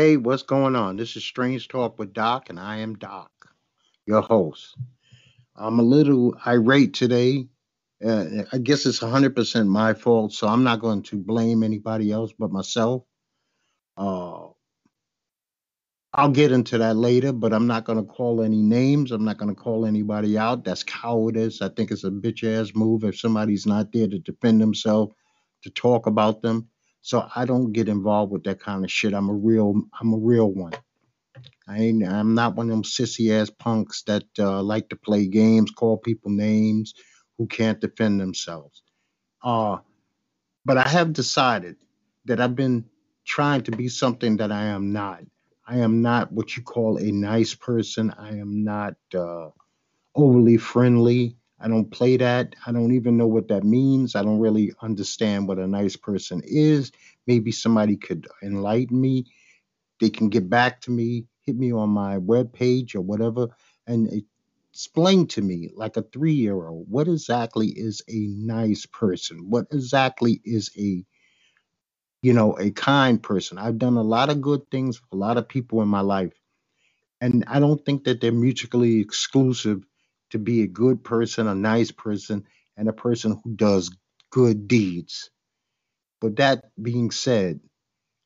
Hey, what's going on? This is Strange Talk with Doc, and I am Doc, your host. I'm a little irate today. Uh, I guess it's 100% my fault, so I'm not going to blame anybody else but myself. Uh, I'll get into that later, but I'm not going to call any names. I'm not going to call anybody out. That's cowardice. I think it's a bitch ass move if somebody's not there to defend themselves, to talk about them. So I don't get involved with that kind of shit. I'm a real, I'm a real one. I ain't, I'm not one of them sissy ass punks that uh, like to play games, call people names who can't defend themselves. Uh, but I have decided that I've been trying to be something that I am not. I am not what you call a nice person. I am not uh, overly friendly. I don't play that. I don't even know what that means. I don't really understand what a nice person is. Maybe somebody could enlighten me. They can get back to me, hit me on my webpage or whatever, and explain to me, like a three year old, what exactly is a nice person? What exactly is a you know, a kind person. I've done a lot of good things for a lot of people in my life. And I don't think that they're mutually exclusive to be a good person, a nice person, and a person who does good deeds. But that being said,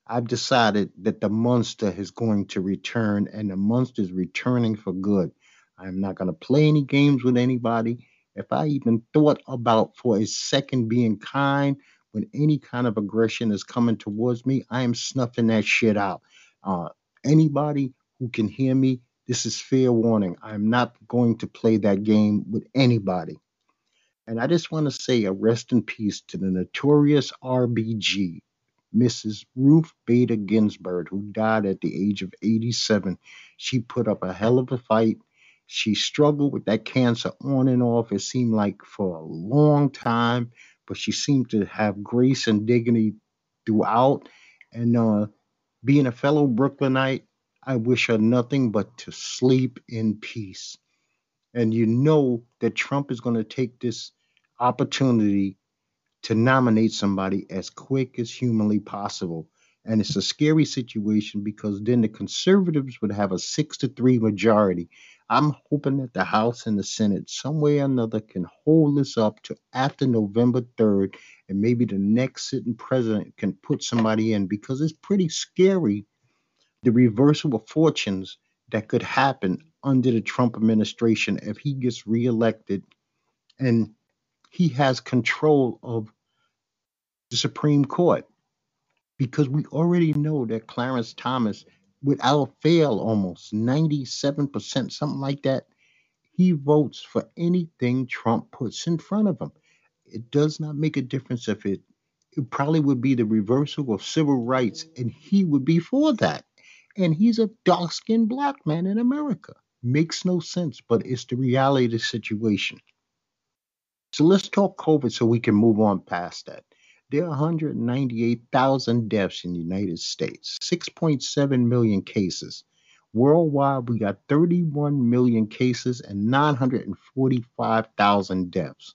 I've decided that the monster is going to return and the monster is returning for good. I'm not going to play any games with anybody. If I even thought about for a second being kind, when any kind of aggression is coming towards me, I am snuffing that shit out. Uh, anybody who can hear me, this is fair warning. I'm not going to play that game with anybody. And I just want to say a rest in peace to the notorious RBG, Mrs. Ruth Bader Ginsburg, who died at the age of 87. She put up a hell of a fight. She struggled with that cancer on and off, it seemed like for a long time, but she seemed to have grace and dignity throughout. And uh, being a fellow Brooklynite, I wish her nothing but to sleep in peace. And you know that Trump is going to take this opportunity to nominate somebody as quick as humanly possible. And it's a scary situation because then the conservatives would have a six to three majority. I'm hoping that the House and the Senate, some way or another, can hold this up to after November 3rd, and maybe the next sitting president can put somebody in because it's pretty scary the reversal of fortunes that could happen under the Trump administration if he gets reelected and he has control of the Supreme Court. Because we already know that Clarence Thomas, without fail, almost 97%, something like that, he votes for anything Trump puts in front of him. It does not make a difference if it, it probably would be the reversal of civil rights, and he would be for that and he's a dark skinned black man in America. Makes no sense, but it's the reality of the situation. So let's talk COVID so we can move on past that. There are 198,000 deaths in the United States, 6.7 million cases. Worldwide, we got 31 million cases and 945,000 deaths.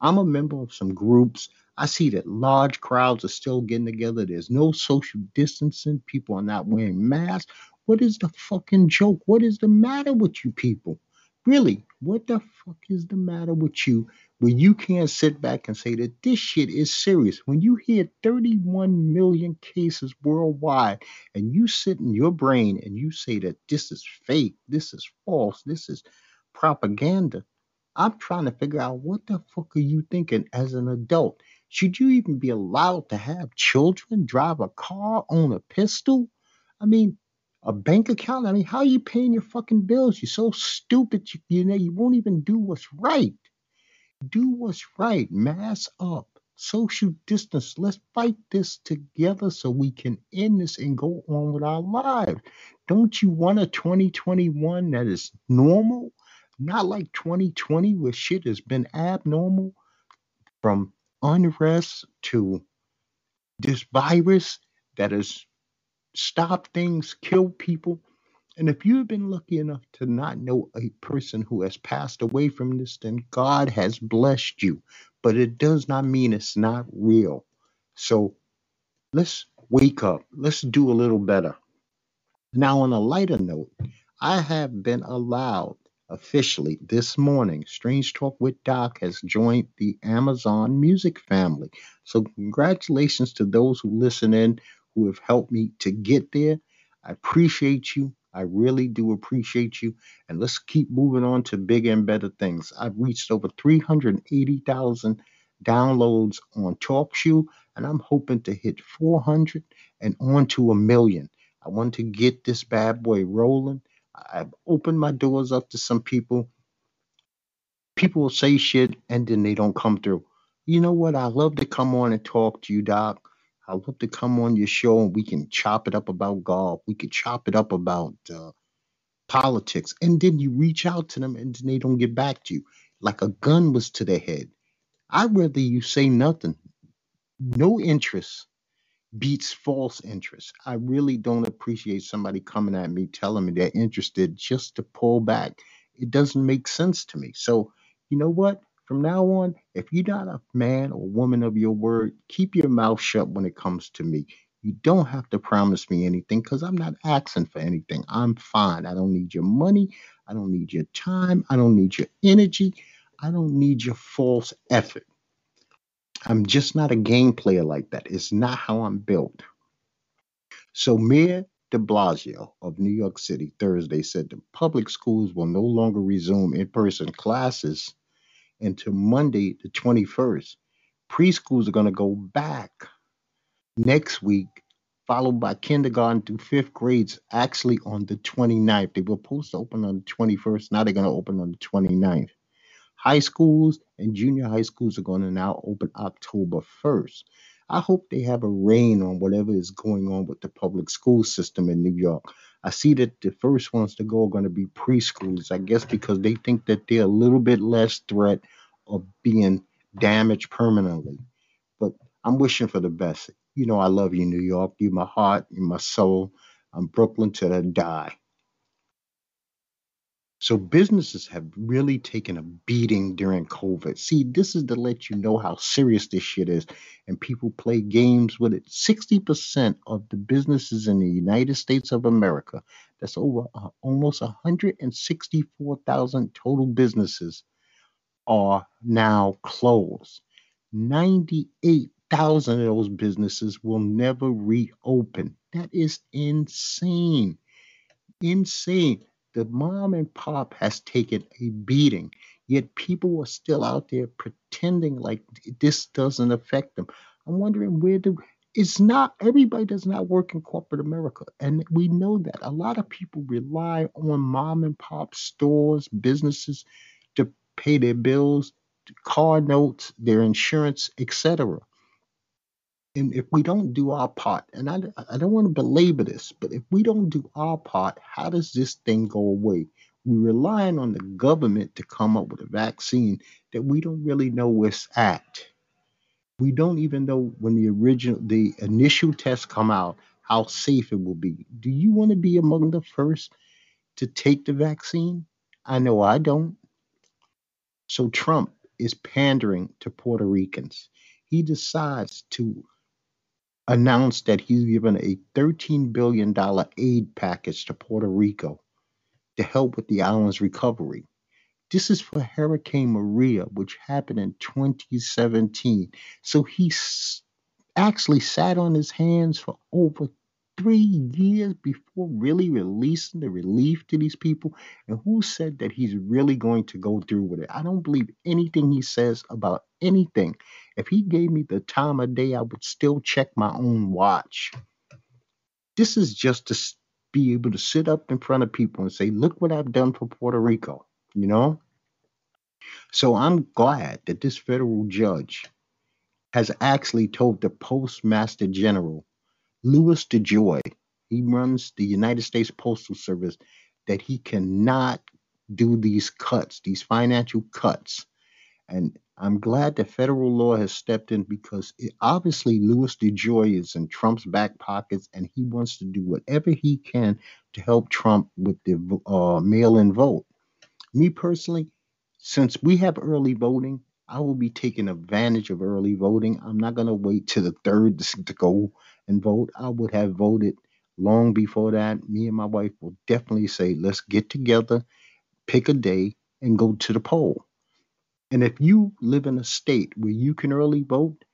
I'm a member of some groups I see that large crowds are still getting together. There's no social distancing. People are not wearing masks. What is the fucking joke? What is the matter with you people? Really, what the fuck is the matter with you when you can't sit back and say that this shit is serious? When you hear 31 million cases worldwide and you sit in your brain and you say that this is fake, this is false, this is propaganda, I'm trying to figure out what the fuck are you thinking as an adult? Should you even be allowed to have children, drive a car, own a pistol? I mean, a bank account? I mean, how are you paying your fucking bills? You're so stupid, you, you know, you won't even do what's right. Do what's right. Mass up. Social distance. Let's fight this together so we can end this and go on with our lives. Don't you want a 2021 that is normal? Not like 2020 where shit has been abnormal from unrest to this virus that has stopped things, killed people. And if you've been lucky enough to not know a person who has passed away from this, then God has blessed you. But it does not mean it's not real. So let's wake up. Let's do a little better. Now, on a lighter note, I have been allowed officially this morning. Strange Talk with Doc has joined the Amazon Music family. So, congratulations to those who listen in who have helped me to get there. I appreciate you. I really do appreciate you. And let's keep moving on to bigger and better things. I've reached over 380,000 downloads on TalkShoe, and I'm hoping to hit 400 and on to a million. I want to get this bad boy rolling. I've opened my doors up to some people. People will say shit and then they don't come through. You know what? I love to come on and talk to you, Doc. I love to come on your show and we can chop it up about golf. We could chop it up about uh, politics. And then you reach out to them and they don't get back to you. Like a gun was to their head. I'd rather you say nothing. No interest beats false interest. I really don't appreciate somebody coming at me telling me they're interested just to pull back. It doesn't make sense to me. So, you know what? From now on, if you're not a man or woman of your word, keep your mouth shut when it comes to me. You don't have to promise me anything because I'm not asking for anything. I'm fine. I don't need your money. I don't need your time. I don't need your energy. I don't need your false effort. I'm just not a game player like that. It's not how I'm built. So, Mayor de Blasio of New York City Thursday said the public schools will no longer resume in person classes until Monday, the 21st. Preschools are going to go back next week, followed by kindergarten through fifth grades actually on the 29th. They were supposed to open on the 21st. Now they're going to open on the 29th. High schools and junior high schools are going to now open October 1st. I hope they have a rein on whatever is going on with the public school system in New York. I see that the first ones to go are going to be preschools, I guess because they think that they're a little bit less threat of being damaged permanently. But I'm wishing for the best. You know, I love you, New York. You're my heart, you're my soul. I'm Brooklyn till I die. So businesses have really taken a beating during COVID. See, this is to let you know how serious this shit is. And people play games with it. 60% of the businesses in the United States of America, that's over uh, almost 164,000 total businesses, are now closed. 98,000 of those businesses will never reopen. That is insane. Insane the mom and pop has taken a beating, yet people are still out there pretending like this doesn't affect them. I'm wondering where do it's not everybody does not work in corporate America. And we know that a lot of people rely on mom and pop stores, businesses to pay their bills, car notes, their insurance, etc and if we don't do our part, and I, I don't want to belabor this, but if we don't do our part, how does this thing go away? We're relying on the government to come up with a vaccine that we don't really know where it's at. We don't even know when the original, the initial tests come out, how safe it will be. Do you want to be among the first to take the vaccine? I know I don't. So Trump is pandering to Puerto Ricans. He decides to announced that he's given a $13 billion aid package to Puerto Rico to help with the island's recovery. This is for Hurricane Maria, which happened in 2017. So he actually sat on his hands for over three years before really releasing the relief to these people? And who said that he's really going to go through with it? I don't believe anything he says about anything. If he gave me the time of day, I would still check my own watch. This is just to be able to sit up in front of people and say, look what I've done for Puerto Rico, you know? So I'm glad that this federal judge has actually told the postmaster general Louis DeJoy, he runs the United States Postal Service, that he cannot do these cuts, these financial cuts. And I'm glad the federal law has stepped in because it, obviously Louis DeJoy is in Trump's back pockets and he wants to do whatever he can to help Trump with the uh, mail in vote. Me personally, since we have early voting, I will be taking advantage of early voting. I'm not going to wait till the third to go and vote. I would have voted long before that, me and my wife will definitely say, let's get together, pick a day, and go to the poll. And if you live in a state where you can early vote,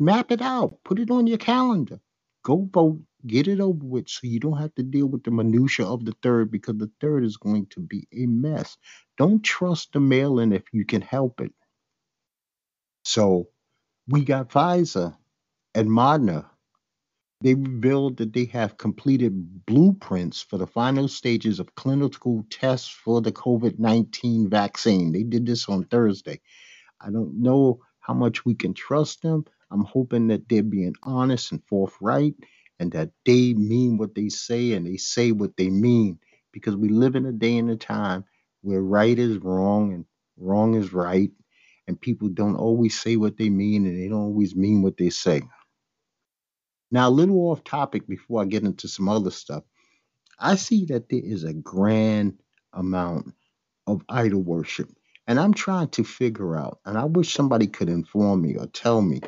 map it out, put it on your calendar. Go vote, get it over with so you don't have to deal with the minutia of the third because the third is going to be a mess. Don't trust the mail in if you can help it. So we got Pfizer and Moderna they revealed that they have completed blueprints for the final stages of clinical tests for the COVID 19 vaccine. They did this on Thursday. I don't know how much we can trust them. I'm hoping that they're being honest and forthright and that they mean what they say and they say what they mean because we live in a day and a time where right is wrong and wrong is right and people don't always say what they mean and they don't always mean what they say. Now, a little off topic before I get into some other stuff. I see that there is a grand amount of idol worship, and I'm trying to figure out, and I wish somebody could inform me or tell me,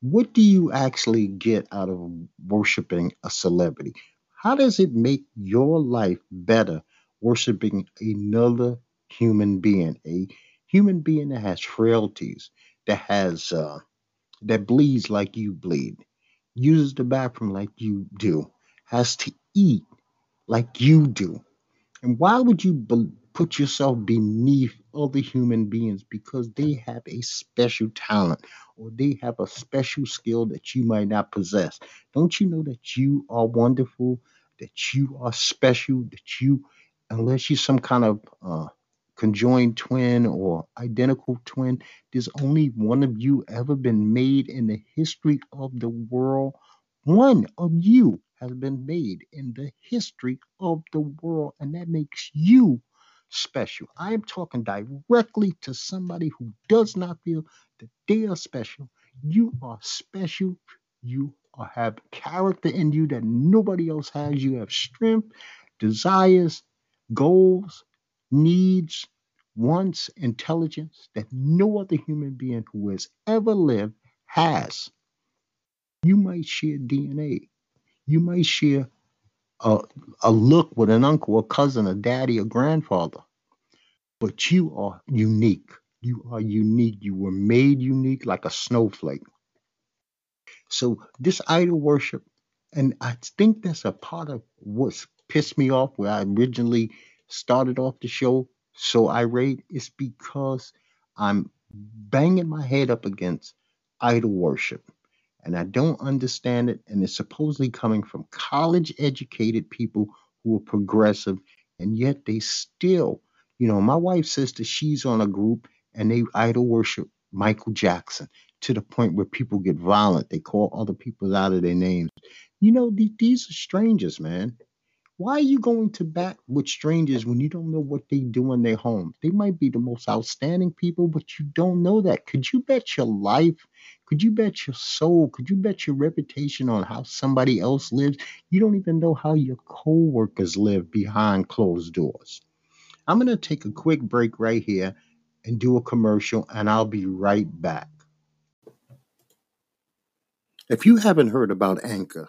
what do you actually get out of worshiping a celebrity? How does it make your life better worshiping another human being, a human being that has frailties, that has uh, that bleeds like you bleed, uses the bathroom like you do, has to eat like you do. And why would you be- put yourself beneath other human beings because they have a special talent or they have a special skill that you might not possess? Don't you know that you are wonderful, that you are special, that you, unless you're some kind of uh, conjoined twin or identical twin. There's only one of you ever been made in the history of the world. One of you has been made in the history of the world, and that makes you special. I am talking directly to somebody who does not feel that they are special. You are special. You have character in you that nobody else has. You have strength, desires, goals, needs, wants, intelligence that no other human being who has ever lived has. You might share DNA. You might share a, a look with an uncle, a cousin, a daddy, a grandfather. But you are unique. You are unique. You were made unique like a snowflake. So this idol worship, and I think that's a part of what's pissed me off where I originally started off the show so irate is because I'm banging my head up against idol worship and I don't understand it. And it's supposedly coming from college educated people who are progressive, and yet they still, you know, my wife says that she's on a group and they idol worship Michael Jackson to the point where people get violent. They call other people out of their names. You know, these are strangers, man. Why are you going to bat with strangers when you don't know what they do in their home? They might be the most outstanding people, but you don't know that. Could you bet your life? Could you bet your soul? Could you bet your reputation on how somebody else lives? You don't even know how your coworkers live behind closed doors. I'm going to take a quick break right here and do a commercial, and I'll be right back. If you haven't heard about Anchor,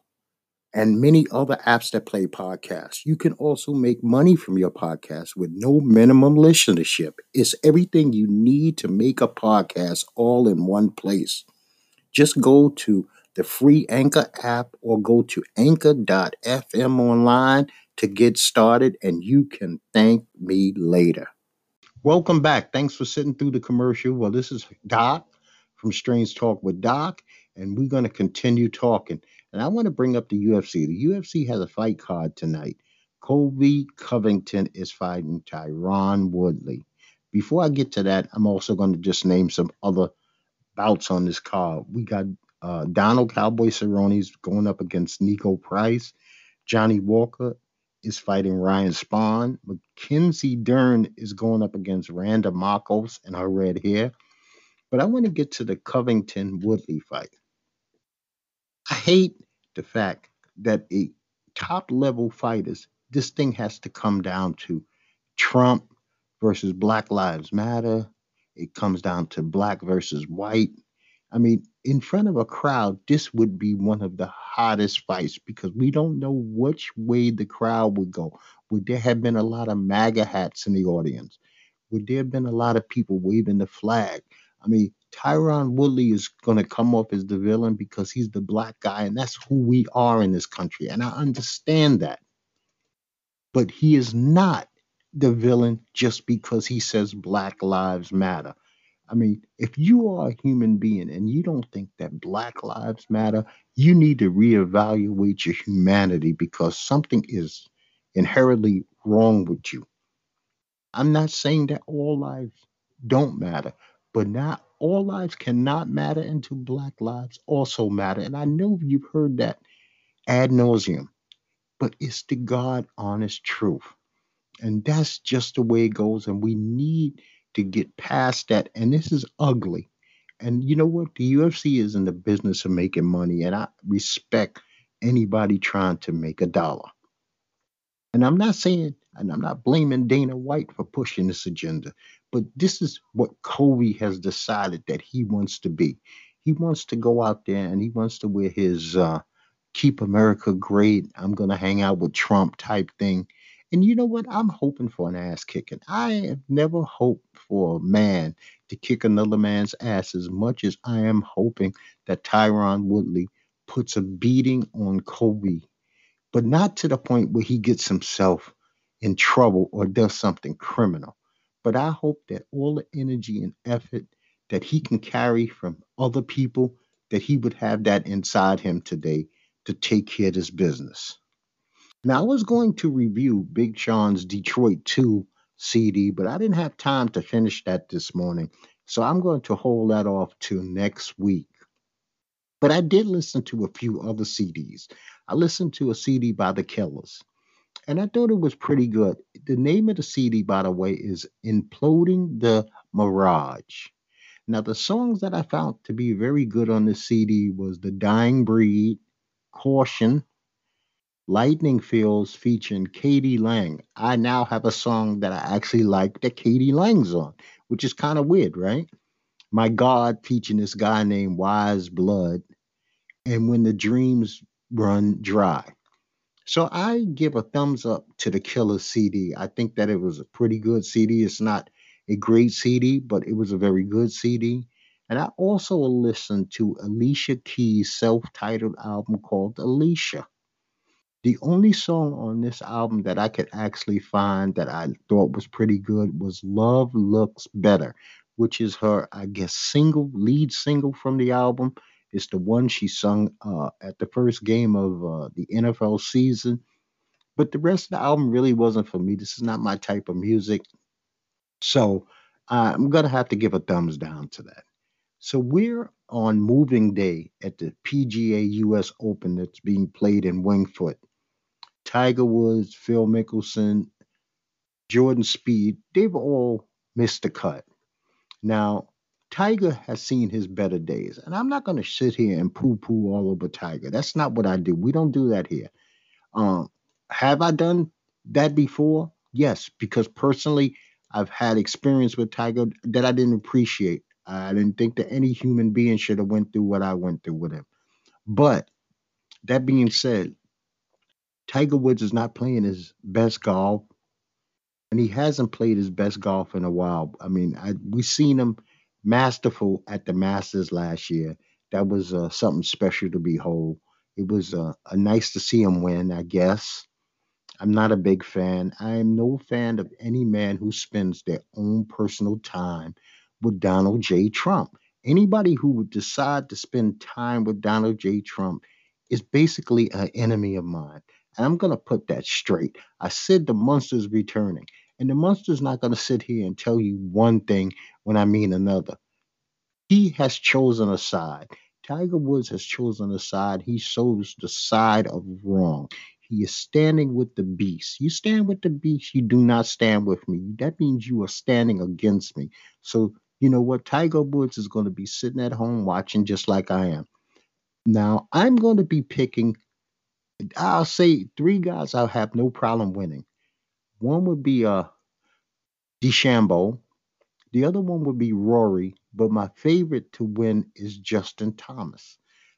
and many other apps that play podcasts. You can also make money from your podcast with no minimum listenership. It's everything you need to make a podcast all in one place. Just go to the free Anchor app or go to anchor.fm online to get started, and you can thank me later. Welcome back. Thanks for sitting through the commercial. Well, this is Doc from Strange Talk with Doc, and we're going to continue talking. And I want to bring up the UFC. The UFC has a fight card tonight. Colby Covington is fighting Tyron Woodley. Before I get to that, I'm also going to just name some other bouts on this card. We got uh, Donald Cowboy Cerrone's going up against Niko Price. Johnny Walker is fighting Ryan Spann. Mackenzie Dern is going up against Randa Markos and her red hair. But I want to get to the Covington Woodley fight. I hate the fact that a top level fighters, this thing has to come down to Trump versus Black Lives Matter. It comes down to black versus white. I mean, in front of a crowd, this would be one of the hottest fights because we don't know which way the crowd would go. Would there have been a lot of MAGA hats in the audience? Would there have been a lot of people waving the flag? I mean, Tyron Woodley is going to come off as the villain because he's the black guy, and that's who we are in this country. And I understand that. But he is not the villain just because he says Black Lives Matter. I mean, if you are a human being and you don't think that Black Lives Matter, you need to reevaluate your humanity because something is inherently wrong with you. I'm not saying that all lives don't matter, but not all lives cannot matter until Black lives also matter. And I know you've heard that ad nauseum, but it's the God honest truth. And that's just the way it goes. And we need to get past that. And this is ugly. And you know what? The UFC is in the business of making money. And I respect anybody trying to make a dollar. And I'm not saying, and I'm not blaming Dana White for pushing this agenda, but this is what Colby has decided that he wants to be. He wants to go out there and he wants to wear his uh, keep America great. I'm going to hang out with Trump type thing. And you know what? I'm hoping for an ass kicking. I have never hoped for a man to kick another man's ass as much as I am hoping that Tyron Woodley puts a beating on Colby, but not to the point where he gets himself in trouble or does something criminal. But I hope that all the energy and effort that he can carry from other people, that he would have that inside him today to take care of this business. Now, I was going to review Big Sean's Detroit 2 CD, but I didn't have time to finish that this morning. So I'm going to hold that off to next week. But I did listen to a few other CDs. I listened to a CD by The Killers, and I thought it was pretty good. The name of the CD, by the way, is Imploding the Mirage. Now, the songs that I found to be very good on the CD was The Dying Breed, Caution, Lightning Fields featuring k.d. lang. I now have a song that I actually like that k.d. lang's on, which is kind of weird, right? My God featuring this guy named Weyes Blood, and When the Dreams Run Dry. So I give a thumbs up to the Killer CD. I think that it was a pretty good CD. It's not a great CD, but it was a very good CD. And I also listened to Alicia Keys' self titled album called Alicia. The only song on this album that I could actually find that I thought was pretty good was Love Looks Better, which is her, I guess, single, lead single from the album. It's the one she sung uh, at the first game of uh, the NFL season. But the rest of the album really wasn't for me. This is not my type of music. So uh, I'm going to have to give a thumbs down to that. So we're on moving day at the PGA US Open that's being played in Winged Foot. Tiger Woods, Phil Mickelson, Jordan Spieth, they've all missed the cut. Now, Tiger has seen his better days, and I'm not going to sit here and poo poo all over Tiger. That's not what I do. We don't do that here. Um, have I done that before? Yes, because personally, I've had experience with Tiger that I didn't appreciate. I didn't think that any human being should have went through what I went through with him. But that being said, Tiger Woods is not playing his best golf, and he hasn't played his best golf in a while. I mean, I, we seen him masterful at the Masters last year. That was uh, something special to behold. It was uh, a nice to see him win, I guess. I'm not a big fan. I am no fan of any man who spends their own personal time with Donald J. Trump. Anybody who would decide to spend time with Donald J. Trump is basically an enemy of mine. And I'm going to put that straight. I said the monster's returning. And the monster's not going to sit here and tell you one thing when I mean another. He has chosen a side. Tiger Woods has chosen a side. He shows the side of wrong. He is standing with the beast. You stand with the beast, you do not stand with me. That means you are standing against me. So you know what? Tiger Woods is going to be sitting at home watching just like I am. Now, I'm going to be picking, I'll say three guys I'll have no problem winning. One would be uh, DeChambeau. The other one would be Rory. But my favorite to win is Justin Thomas.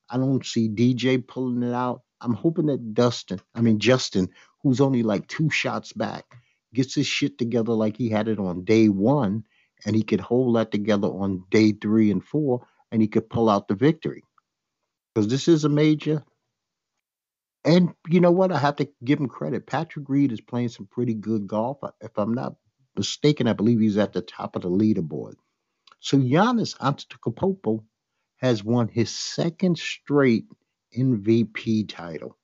I don't see DJ pulling it out. I'm hoping that Dustin, I mean Justin, who's only like two shots back, gets his shit together like he had it on day one, and he could hold that together on day three and four, and he could pull out the victory. Because this is a major. And you know what? I have to give him credit. Patrick Reed is playing some pretty good golf. If I'm not mistaken, I believe he's at the top of the leaderboard. So Giannis Antetokounmpo has won his second straight MVP title.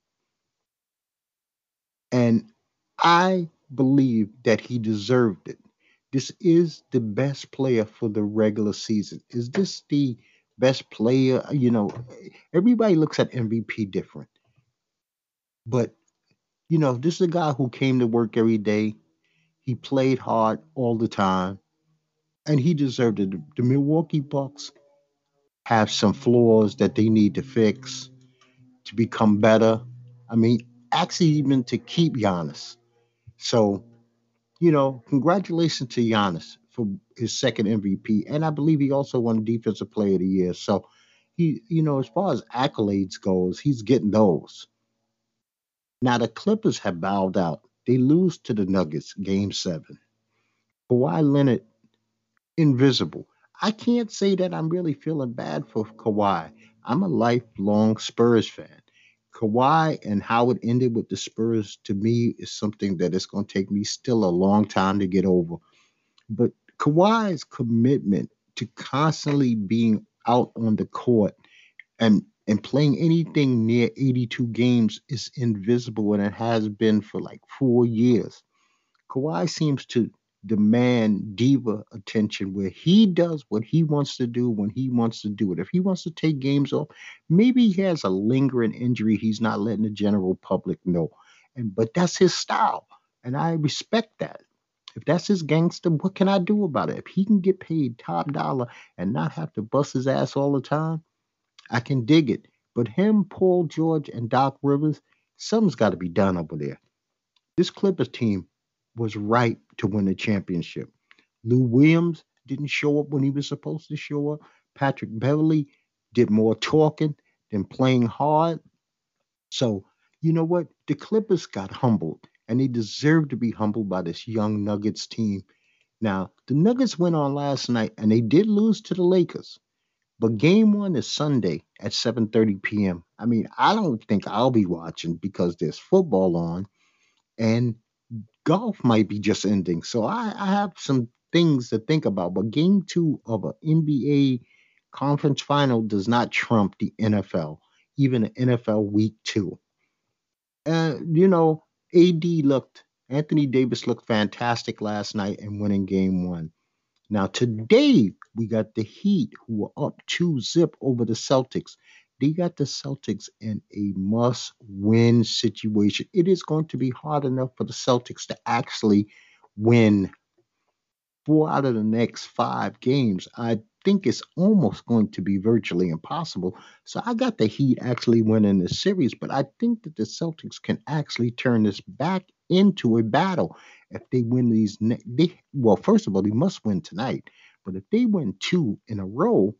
And I believe that he deserved it. This is the best player for the regular season. Is this the best player? You know, everybody looks at MVP different. But, you know, this is a guy who came to work every day. He played hard all the time. And he deserved it. The Milwaukee Bucks have some flaws that they need to fix to become better. I mean, actually, even to keep Giannis. So, you know, congratulations to Giannis for his second MVP. And I believe he also won Defensive Player of the Year. So, he, you know, as far as accolades goes, he's getting those. Now, the Clippers have bowed out. They lose to the Nuggets, game seven. Kawhi Leonard, invisible. I can't say that I'm really feeling bad for Kawhi. I'm a lifelong Spurs fan. Kawhi and how it ended with the Spurs to me is something that it's going to take me still a long time to get over. But Kawhi's commitment to constantly being out on the court and and playing anything near 82 games is invisible and it has been for like four years. Kawhi seems to demand diva attention where he does what he wants to do when he wants to do it. If he wants to take games off, maybe he has a lingering injury he's not letting the general public know. And but that's his style. And I respect that. If that's his gangster, what can I do about it? If he can get paid top dollar and not have to bust his ass all the time, I can dig it. But him, Paul George, and Doc Rivers, something's got to be done over there. This Clippers team was right to win the championship. Lou Williams didn't show up when he was supposed to show up. Patrick Beverley did more talking than playing hard. So, you know what? The Clippers got humbled, and they deserve to be humbled by this young Nuggets team. Now, the Nuggets went on last night, and they did lose to the Lakers. But game one is Sunday at 7:30 p.m. I mean, I don't think I'll be watching because there's football on, and golf might be just ending. So I, I have some things to think about. But game two of an NBA conference final does not trump the NFL, even the NFL week two. Uh, you know, AD looked, Anthony Davis looked fantastic last night and winning game one. Now, today, we got the Heat who are up 2 zip over the Celtics they got the Celtics in a must win situation. It is going to be hard enough for the Celtics to actually win four out of the next five games. I think it's almost going to be virtually impossible. So I got the Heat actually winning the series, but I think that the Celtics can actually turn this back into a battle if they win these. Ne- they well, first of all, they must win tonight. But if they win two in a row,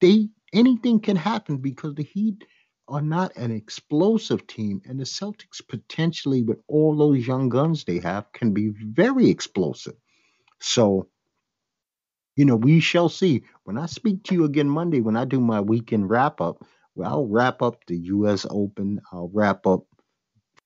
they anything can happen because the Heat are not an explosive team, and the Celtics potentially, with all those young guns they have, can be very explosive. So, you know, we shall see. When I speak to you again Monday, when I do my weekend wrap up, well, I'll wrap up the U.S. Open, I'll wrap up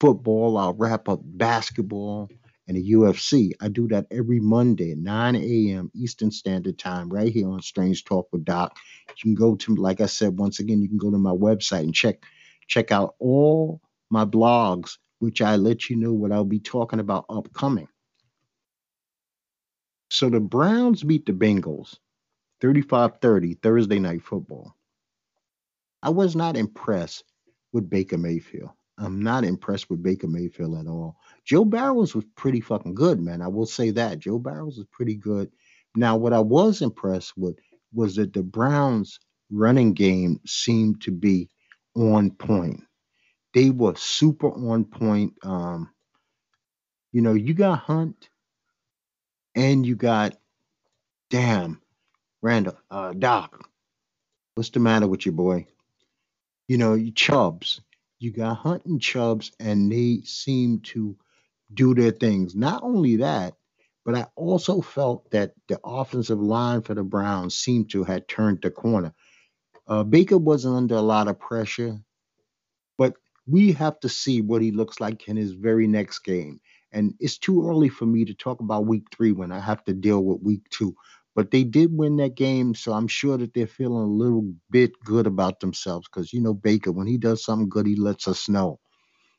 football, I'll wrap up basketball, and the UFC. I do that every Monday at 9 a.m. Eastern Standard Time, right here on Strange Talk with Doc. You can go to, like I said, once again, you can go to my website and check check out all my blogs, which I let you know what I'll be talking about upcoming. So the Browns beat the Bengals 35-30 Thursday night football. I was not impressed with Baker Mayfield. I'm not impressed with Baker Mayfield at all. Joe Burrows was pretty fucking good, man. I will say that. Joe Burrows was pretty good. Now, what I was impressed with was that the Browns' running game seemed to be on point. They were super on point. Um, you know, you got Hunt and you got, damn, Randall, uh, Doc. What's the matter with you, boy? You know, you Chubbs. You got Hunt and Chubbs, and they seem to do their things. Not only that, but I also felt that the offensive line for the Browns seemed to have turned the corner. Uh, Baker wasn't under a lot of pressure, but we have to see what he looks like in his very next game. And it's too early for me to talk about week three when I have to deal with week two. But they did win that game, so I'm sure that they're feeling a little bit good about themselves because you know Baker, when he does something good, he lets us know.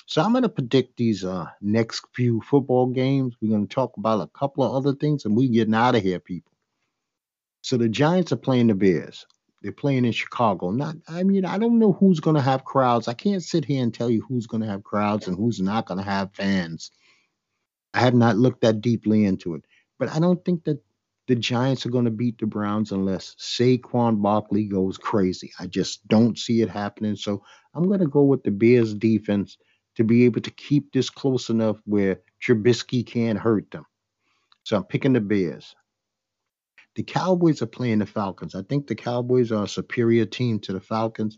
So I'm going to predict these uh, next few football games. We're going to talk about a couple of other things, and we're getting out of here, people. So the Giants are playing the Bears. They're playing in Chicago. Not, I mean, I don't know who's going to have crowds. I can't sit here and tell you who's going to have crowds and who's not going to have fans. I have not looked that deeply into it, but I don't think that the Giants are going to beat the Browns unless Saquon Barkley goes crazy. I just don't see it happening. So I'm going to go with the Bears defense to be able to keep this close enough where Trubisky can't hurt them. So I'm picking the Bears. The Cowboys are playing the Falcons. I think the Cowboys are a superior team to the Falcons.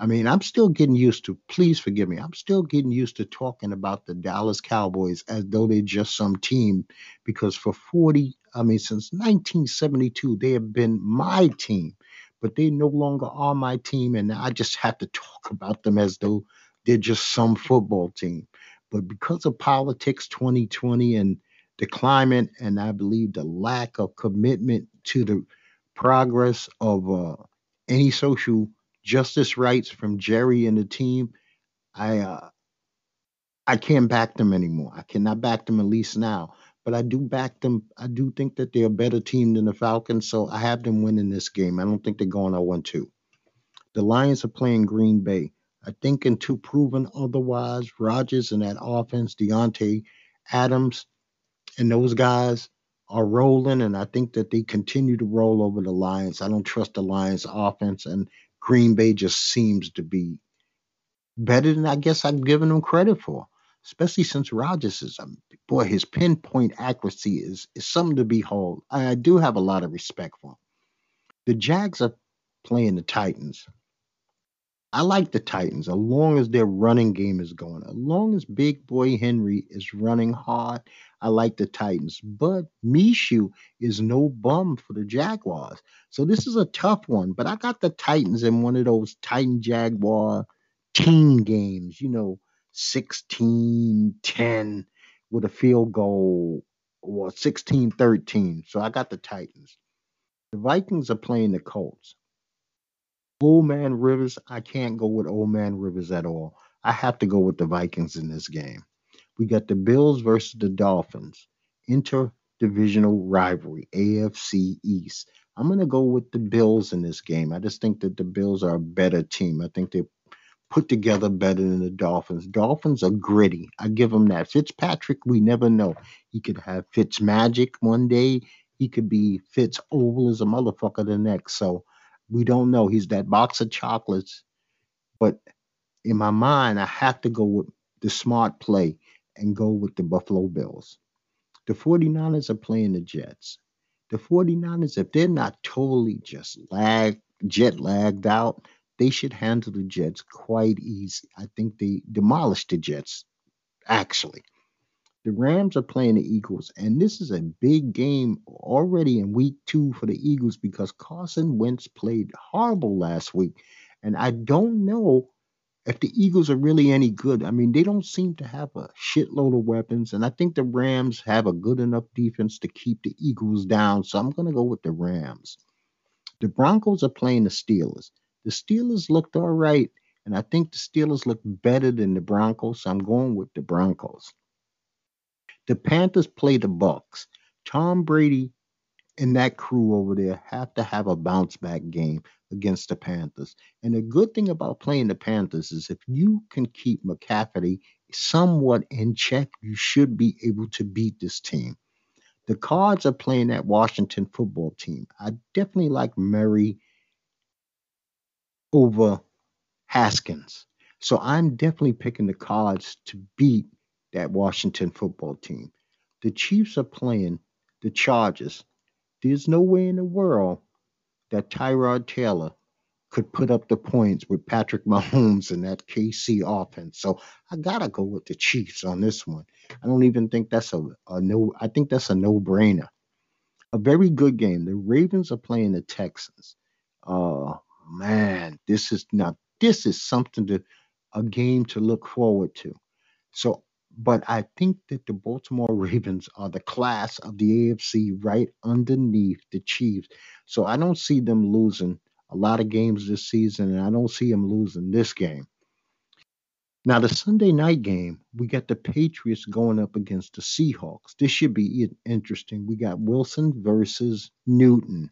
I mean, I'm still getting used to, please forgive me, I'm still getting used to talking about the Dallas Cowboys as though they're just some team because for 40, I mean, since 1972, they have been my team, but they no longer are my team. And I just have to talk about them as though they're just some football team. But because of politics 2020 and the climate, and I believe the lack of commitment to the progress of uh, any social justice rights from Jerry and the team, I uh, I can't back them anymore. I cannot back them at least now. But I do back them. I do think that they're a better team than the Falcons, so I have them winning this game. I don't think they're going 0-2. The Lions are playing Green Bay. I think until proven otherwise, Rodgers and that offense, Davante Adams, and those guys are rolling, and I think that they continue to roll over the Lions. I don't trust the Lions offense, and Green Bay just seems to be better than I guess I've given them credit for, especially since Rodgers is, um, boy, his pinpoint accuracy is, is something to behold. I, I do have a lot of respect for him. The Jags are playing the Titans. I like the Titans as long as their running game is going. As long as Big Boy Henry is running hard, I like the Titans. But Minshew is no bum for the Jaguars. So this is a tough one. But I got the Titans in one of those Titan Jaguar team games, you know, 16 10 with a field goal or 16 13. So I got the Titans. The Vikings are playing the Colts. Old Man Rivers, I can't go with Old Man Rivers at all. I have to go with the Vikings in this game. We got the Bills versus the Dolphins. Interdivisional rivalry, AFC East. I'm going to go with the Bills in this game. I just think that the Bills are a better team. I think they put together better than the Dolphins. Dolphins are gritty. I give them that. Fitzpatrick, we never know. He could have Fitz magic one day. He could be Fitz oval as a motherfucker the next. So we don't know. He's that box of chocolates. But in my mind, I have to go with the smart play and go with the Buffalo Bills. The 49ers are playing the Jets. The 49ers, if they're not totally just lag, jet lagged out, they should handle the Jets quite easy. I think they demolished the Jets, actually. The Rams are playing the Eagles, and this is a big game already in week two for the Eagles because Carson Wentz played horrible last week. And I don't know if the Eagles are really any good. I mean, they don't seem to have a shitload of weapons, and I think the Rams have a good enough defense to keep the Eagles down. So I'm going to go with the Rams. The Broncos are playing the Steelers. The Steelers looked all right, and I think the Steelers look better than the Broncos, so I'm going with the Broncos. The Panthers play the Bucks. Tom Brady and that crew over there have to have a bounce back game against the Panthers. And the good thing about playing the Panthers is if you can keep McCafferty somewhat in check, you should be able to beat this team. The Cards are playing that Washington football team. I definitely like Murray over Haskins. So I'm definitely picking the Cards to beat that Washington football team. The Chiefs are playing the Chargers. There's no way in the world that Tyrod Taylor could put up the points with Patrick Mahomes and that KC offense. So I gotta go with the Chiefs on this one. I don't even think that's a, a no. I think that's a no-brainer. A very good game. The Ravens are playing the Texans. Oh man, this is not. This is something to a game to look forward to. So, but I think that the Baltimore Ravens are the class of the AFC right underneath the Chiefs. So I don't see them losing a lot of games this season, and I don't see them losing this game. Now, the Sunday night game, we got the Patriots going up against the Seahawks. This should be interesting. We got Wilson versus Newton.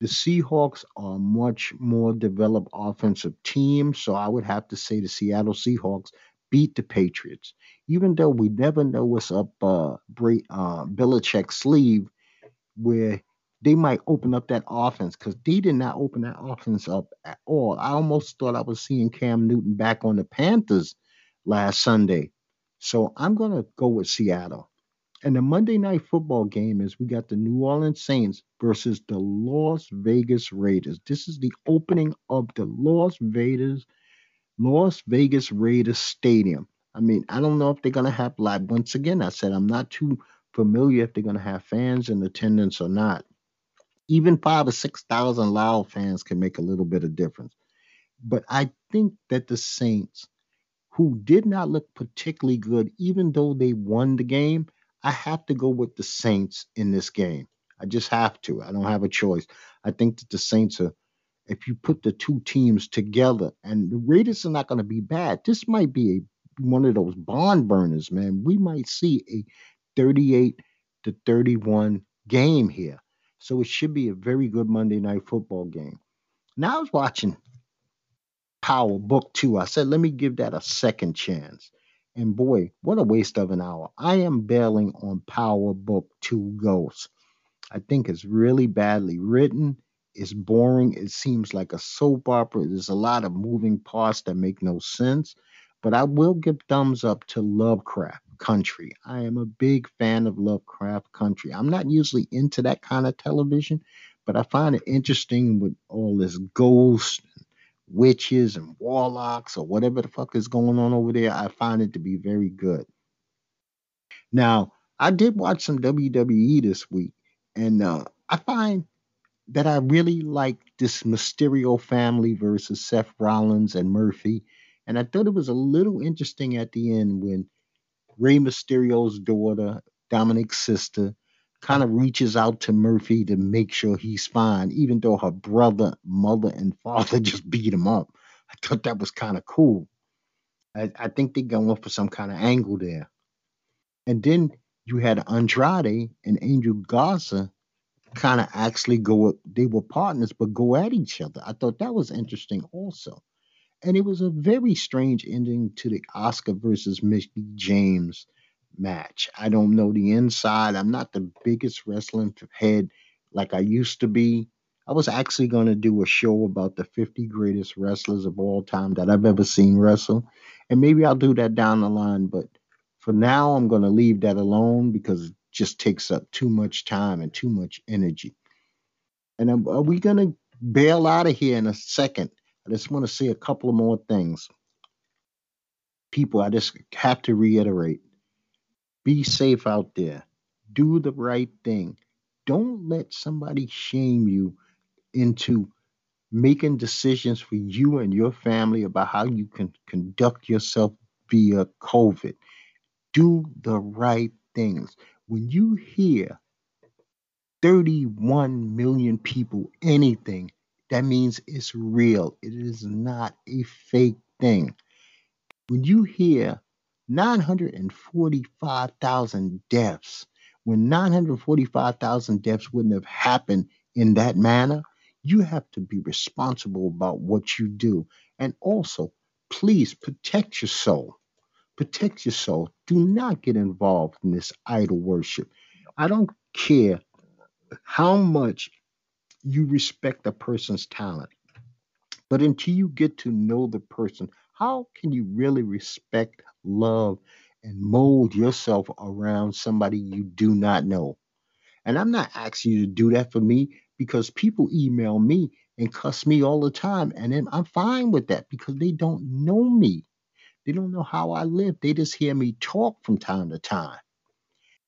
The Seahawks are a much more developed offensive team, so I would have to say the Seattle Seahawks beat the Patriots. Even though we never know what's up uh, Bray, uh Belichick's sleeve, where they might open up that offense because they did not open that offense up at all. I almost thought I was seeing Cam Newton back on the Panthers last Sunday. So I'm going to go with Seattle. And the Monday night football game is we got the New Orleans Saints versus the Las Vegas Raiders. This is the opening of the Las Vegas Las Vegas Raiders Stadium. I mean, I don't know if they're going to have live. Once again, I said I'm not too familiar if they're going to have fans in attendance or not even five or six thousand loud fans can make a little bit of difference. But I think that the Saints, who did not look particularly good, even though they won the game, I have to go with the Saints in this game. I just have to. I don't have a choice. I think that the Saints are, if you put the two teams together, and the Raiders are not going to be bad. This might be a one of those bond burners, man. We might see a 38 to 31 game here. So it should be a very good Monday night football game. Now I was watching Power Book 2. I said, let me give that a second chance. And boy, what a waste of an hour. I am bailing on Power Book 2 Ghosts. I think it's really badly written. It's boring. It seems like a soap opera. There's a lot of moving parts that make no sense. But I will give thumbs up to Lovecraft Country. I am a big fan of Lovecraft Country. I'm not usually into that kind of television, but I find it interesting with all this ghosts, and witches, and warlocks, or whatever the fuck is going on over there. I find it to be very good. Now, I did watch some WWE this week, and uh, I find that I really like this Mysterio family versus Seth Rollins and Murphy. And I thought it was a little interesting at the end when Rey Mysterio's daughter, Dominic's sister, kind of reaches out to Murphy to make sure he's fine, even though her brother, mother, and father just beat him up. I thought that was kind of cool. I, I think they're going for some kind of angle there. And then you had Andrade and Angel Garza kind of actually go, they were partners, but go at each other. I thought that was interesting also and it was a very strange ending to the Asuka versus Mickie James match. I don't know the inside. I'm not the biggest wrestling head like I used to be. I was actually going to do a show about the 50 greatest wrestlers of all time that I've ever seen wrestle. And maybe I'll do that down the line. But for now, I'm going to leave that alone because just takes up too much time and too much energy. And are we going to bail out of here in a second? I just want to say a couple of more things. People, I just have to reiterate be safe out there, do the right thing. Don't let somebody shame you into making decisions for you and your family about how you can conduct yourself via COVID. Do the right things. When you hear 31 million people, anything, that means it's real. It is not a fake thing. When you hear 945,000 deaths, when 945,000 deaths wouldn't have happened in that manner, you have to be responsible about what you do. And also, please protect your soul. Protect your soul. Do not get involved in this idol worship. I don't care how much you respect a person's talent, but until you get to know the person, how can you really respect, love, and mold yourself around somebody you do not know? And I'm not asking you to do that for me because people email me and cuss me all the time. And then I'm fine with that because they don't know me. They don't know how I live. They just hear me talk from time to time.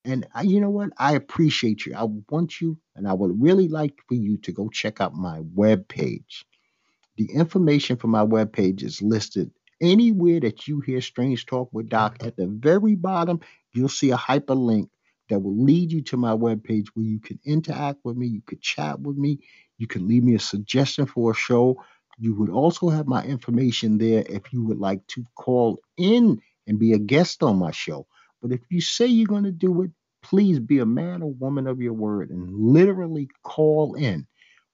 And I, you know what? I appreciate you. I want you, and I would really like for you to go check out my web page. The information for my web page is listed anywhere that you hear Strange Talk with Doc. Mm-hmm. At the very bottom, you'll see a hyperlink that will lead you to my web page where you can interact with me, you could chat with me, you can leave me a suggestion for a show. You would also have my information there if you would like to call in and be a guest on my show. But if you say you're going to do it, please be a man or woman of your word and literally call in.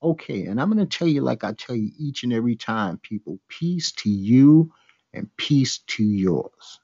Okay, and I'm going to tell you, like I tell you each and every time, people, peace to you and peace to yours.